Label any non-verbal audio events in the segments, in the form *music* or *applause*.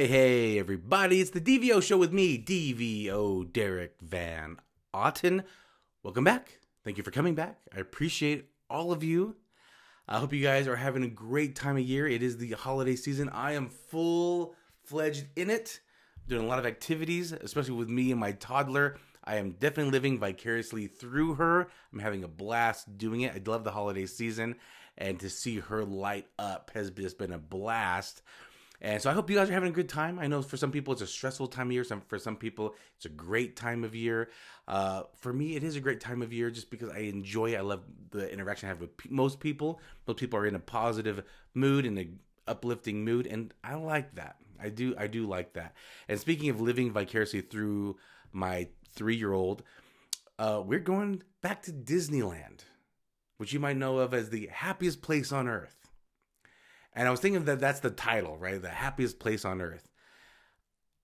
Hey, hey, everybody, it's the DVO show with me, DVO Derek Van Otten. Welcome back. Thank you for coming back. I appreciate all of you. I hope you guys are having a great time of year. It is the holiday season. I am full fledged in it, doing a lot of activities, especially with me and my toddler. I am definitely living vicariously through her. I'm having a blast doing it. I love the holiday season, and to see her light up has just been a blast. And so I hope you guys are having a good time. I know for some people it's a stressful time of year. Some for some people it's a great time of year. Uh, for me, it is a great time of year just because I enjoy. I love the interaction I have with p- most people. Most people are in a positive mood, and an uplifting mood, and I like that. I do. I do like that. And speaking of living vicariously through my three-year-old, uh, we're going back to Disneyland, which you might know of as the happiest place on earth. And I was thinking that that's the title, right? The happiest place on earth.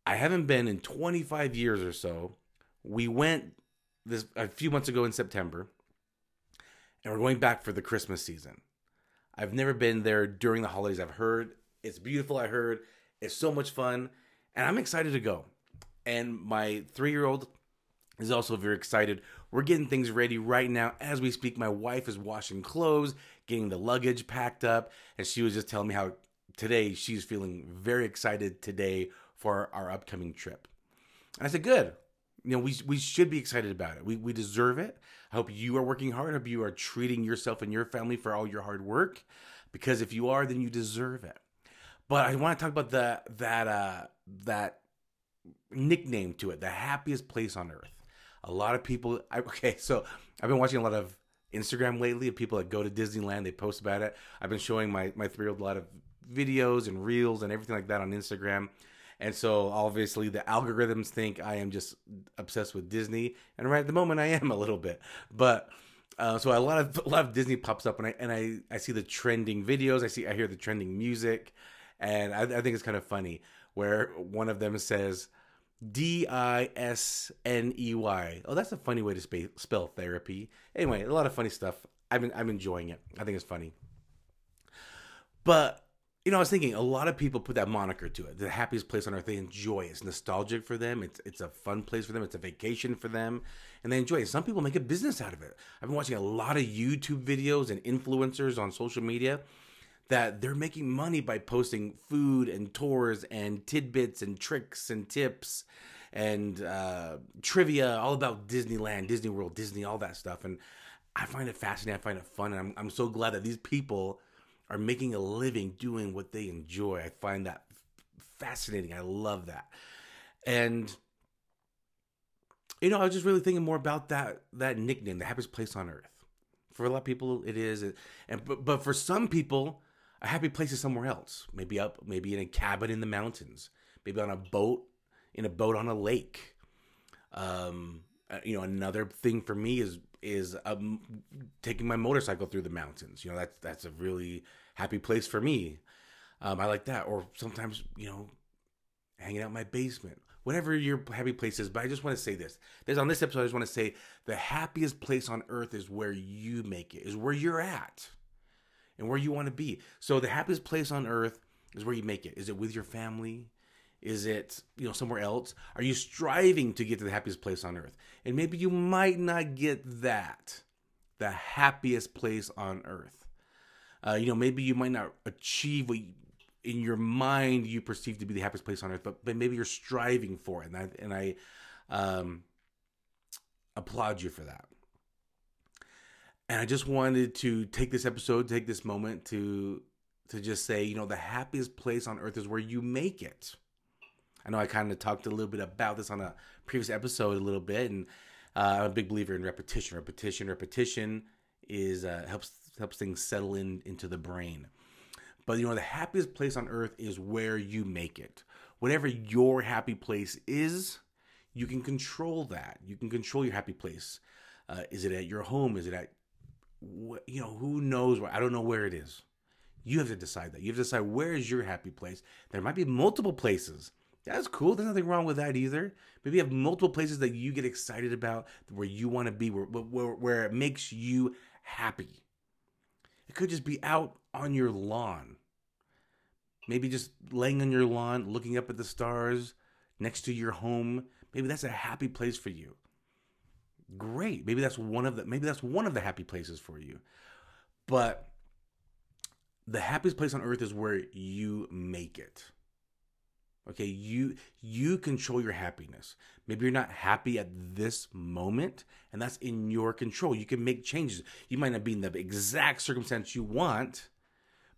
I haven't been in 25 years or so. We went this a few months ago in September, and we're going back for the Christmas season. I've never been there during the holidays. I've heard it's beautiful. I heard it's so much fun, and I'm excited to go. And my three year old is also very excited. We're getting things ready right now as we speak. My wife is washing clothes, getting the luggage packed up, and she was just telling me how today she's feeling very excited today for our upcoming trip. And I said, "Good. You know, we we should be excited about it. We we deserve it. I hope you are working hard. I hope you are treating yourself and your family for all your hard work, because if you are, then you deserve it." But I want to talk about the that uh that nickname to it, the happiest place on earth. A lot of people. I, *laughs* okay, so I've been watching a lot of Instagram lately of people that go to Disneyland. They post about it. I've been showing my my three year old a lot of videos and reels and everything like that on Instagram. And so obviously the algorithms think I am just obsessed with Disney, and right at the moment I am a little bit. But uh, so a lot of a lot of Disney pops up, and I and I I see the trending videos. I see I hear the trending music, and I, I think it's kind of funny where one of them says D I S N E Y. Oh, that's a funny way to spe- spell therapy. Anyway, a lot of funny stuff. I'm I'm enjoying it. I think it's funny. But you know, I was thinking a lot of people put that moniker to it. The happiest place on earth. They enjoy it. It's nostalgic for them. It's it's a fun place for them. It's a vacation for them, and they enjoy it. Some people make a business out of it. I've been watching a lot of YouTube videos and influencers on social media that they're making money by posting food and tours and tidbits and tricks and tips and uh, trivia all about Disneyland, Disney World, Disney, all that stuff. And I find it fascinating. I find it fun. And I'm, I'm so glad that these people are making a living doing what they enjoy. I find that fascinating. I love that. And you know, I was just really thinking more about that that nickname, the happiest place on earth. For a lot of people, it is, and but, but for some people, a happy place is somewhere else. Maybe up, maybe in a cabin in the mountains, maybe on a boat, in a boat on a lake. Um, uh, you know, another thing for me is is um, taking my motorcycle through the mountains. You know, that's that's a really happy place for me. Um, I like that. Or sometimes, you know, hanging out in my basement. Whatever your happy place is, but I just want to say this. There's on this episode, I just want to say the happiest place on earth is where you make it, is where you're at and where you want to be. So the happiest place on earth is where you make it. Is it with your family? Is it, you know, somewhere else? Are you striving to get to the happiest place on earth? And maybe you might not get that, the happiest place on earth. Uh, you know, maybe you might not achieve what you, in your mind you perceive to be the happiest place on earth, but, but maybe you're striving for it. And I, and I um, applaud you for that. And I just wanted to take this episode, take this moment to to just say, you know, the happiest place on earth is where you make it. I know I kind of talked a little bit about this on a previous episode a little bit, and uh, I'm a big believer in repetition. Repetition, repetition is uh, helps helps things settle in into the brain. But you know, the happiest place on earth is where you make it. Whatever your happy place is, you can control that. You can control your happy place. Uh, is it at your home? Is it at you know, who knows where? I don't know where it is. You have to decide that. You have to decide where is your happy place. There might be multiple places. That's cool. There's nothing wrong with that either. Maybe you have multiple places that you get excited about, where you want to be, where, where, where it makes you happy. It could just be out on your lawn. Maybe just laying on your lawn, looking up at the stars next to your home. Maybe that's a happy place for you. Great. Maybe that's one of the maybe that's one of the happy places for you. But the happiest place on earth is where you make it. Okay, you you control your happiness. Maybe you're not happy at this moment, and that's in your control. You can make changes. You might not be in the exact circumstance you want,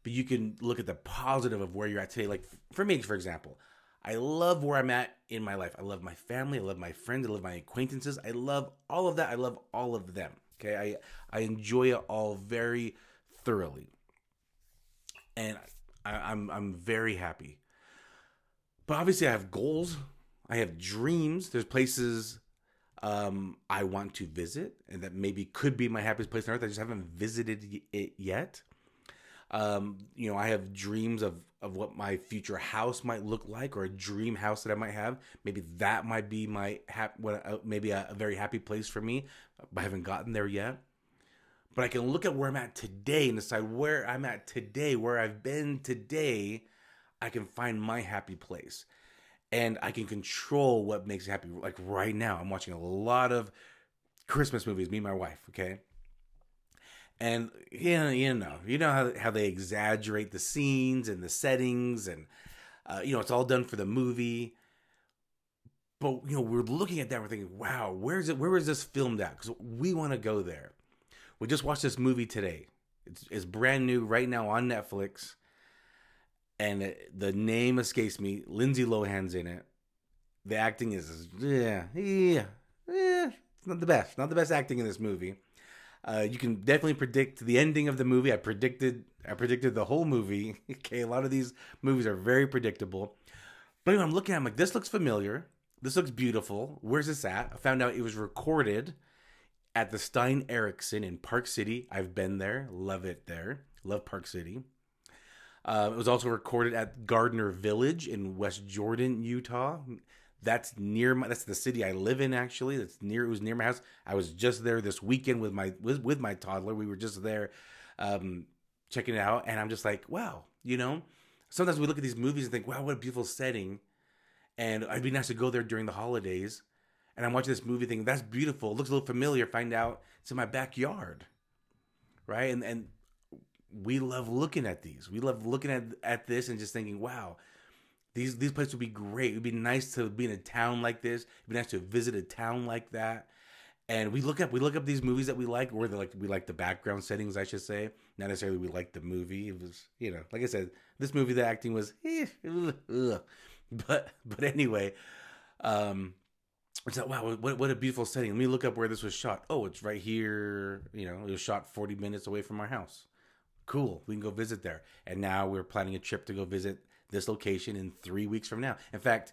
but you can look at the positive of where you're at today. Like for me, for example, I love where I'm at in my life. I love my family. I love my friends. I love my acquaintances. I love all of that. I love all of them. Okay, I I enjoy it all very thoroughly, and I, I'm I'm very happy but obviously, I have goals. I have dreams. There's places um, I want to visit, and that maybe could be my happiest place on earth. I just haven't visited it yet. Um, you know, I have dreams of of what my future house might look like, or a dream house that I might have. Maybe that might be my hap- what uh, maybe a, a very happy place for me. I haven't gotten there yet. But I can look at where I'm at today and decide where I'm at today, where I've been today, I can find my happy place and I can control what makes me happy. Like right now, I'm watching a lot of Christmas movies, me and my wife, okay? And know, you know, you know how, how they exaggerate the scenes and the settings, and uh, you know, it's all done for the movie. But you know, we're looking at that, we're thinking, wow, where's it? Where was this filmed at? Because we want to go there. We just watched this movie today. It's, it's brand new right now on Netflix and it, the name escapes me. Lindsay Lohan's in it. The acting is yeah, yeah, yeah. It's not the best. Not the best acting in this movie. Uh, you can definitely predict the ending of the movie. I predicted. I predicted the whole movie. *laughs* okay, a lot of these movies are very predictable. But anyway, I'm looking at. I'm like, this looks familiar. This looks beautiful. Where's this at? I found out it was recorded at the Stein Eriksen in Park City. I've been there. Love it there. Love Park City. Uh, it was also recorded at Gardner Village in West Jordan, Utah. That's near my. That's the city I live in. Actually, that's near. It was near my house. I was just there this weekend with my with, with my toddler. We were just there, um, checking it out, and I'm just like, wow. You know, sometimes we look at these movies and think, wow, what a beautiful setting, and it'd be nice to go there during the holidays. And I'm watching this movie, thinking that's beautiful. It looks a little familiar. Find out it's in my backyard, right? And and we love looking at these. We love looking at at this and just thinking, wow, these these places would be great. It'd be nice to be in a town like this. It'd be nice to visit a town like that. And we look up we look up these movies that we like, or like we like the background settings, I should say. Not necessarily we like the movie. It was, you know, like I said, this movie the acting was, *laughs* eh, ugh, ugh. but but anyway, um, it's like wow, what what a beautiful setting. Let me look up where this was shot. Oh, it's right here. You know, it was shot forty minutes away from our house cool, we can go visit there. And now we're planning a trip to go visit this location in three weeks from now. In fact,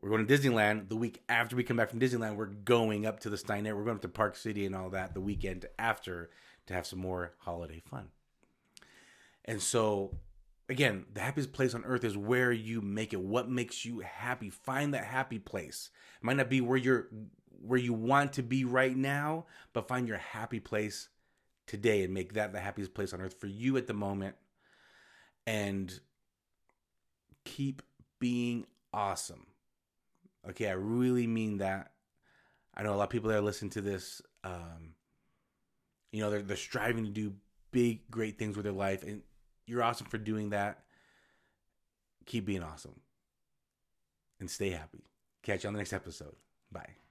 we're going to Disneyland the week after we come back from Disneyland. We're going up to the Steiner. We're going up to Park City and all that the weekend after to have some more holiday fun. And so, again, the happiest place on earth is where you make it. What makes you happy? Find that happy place. It might not be where you're where you want to be right now, but find your happy place today and make that the happiest place on earth for you at the moment and keep being awesome. Okay, I really mean that. I know a lot of people that are listening to this, um, you know, they're, they're striving to do big, great things with their life, and you're awesome for doing that. Keep being awesome and stay happy. Catch you on the next episode. Bye.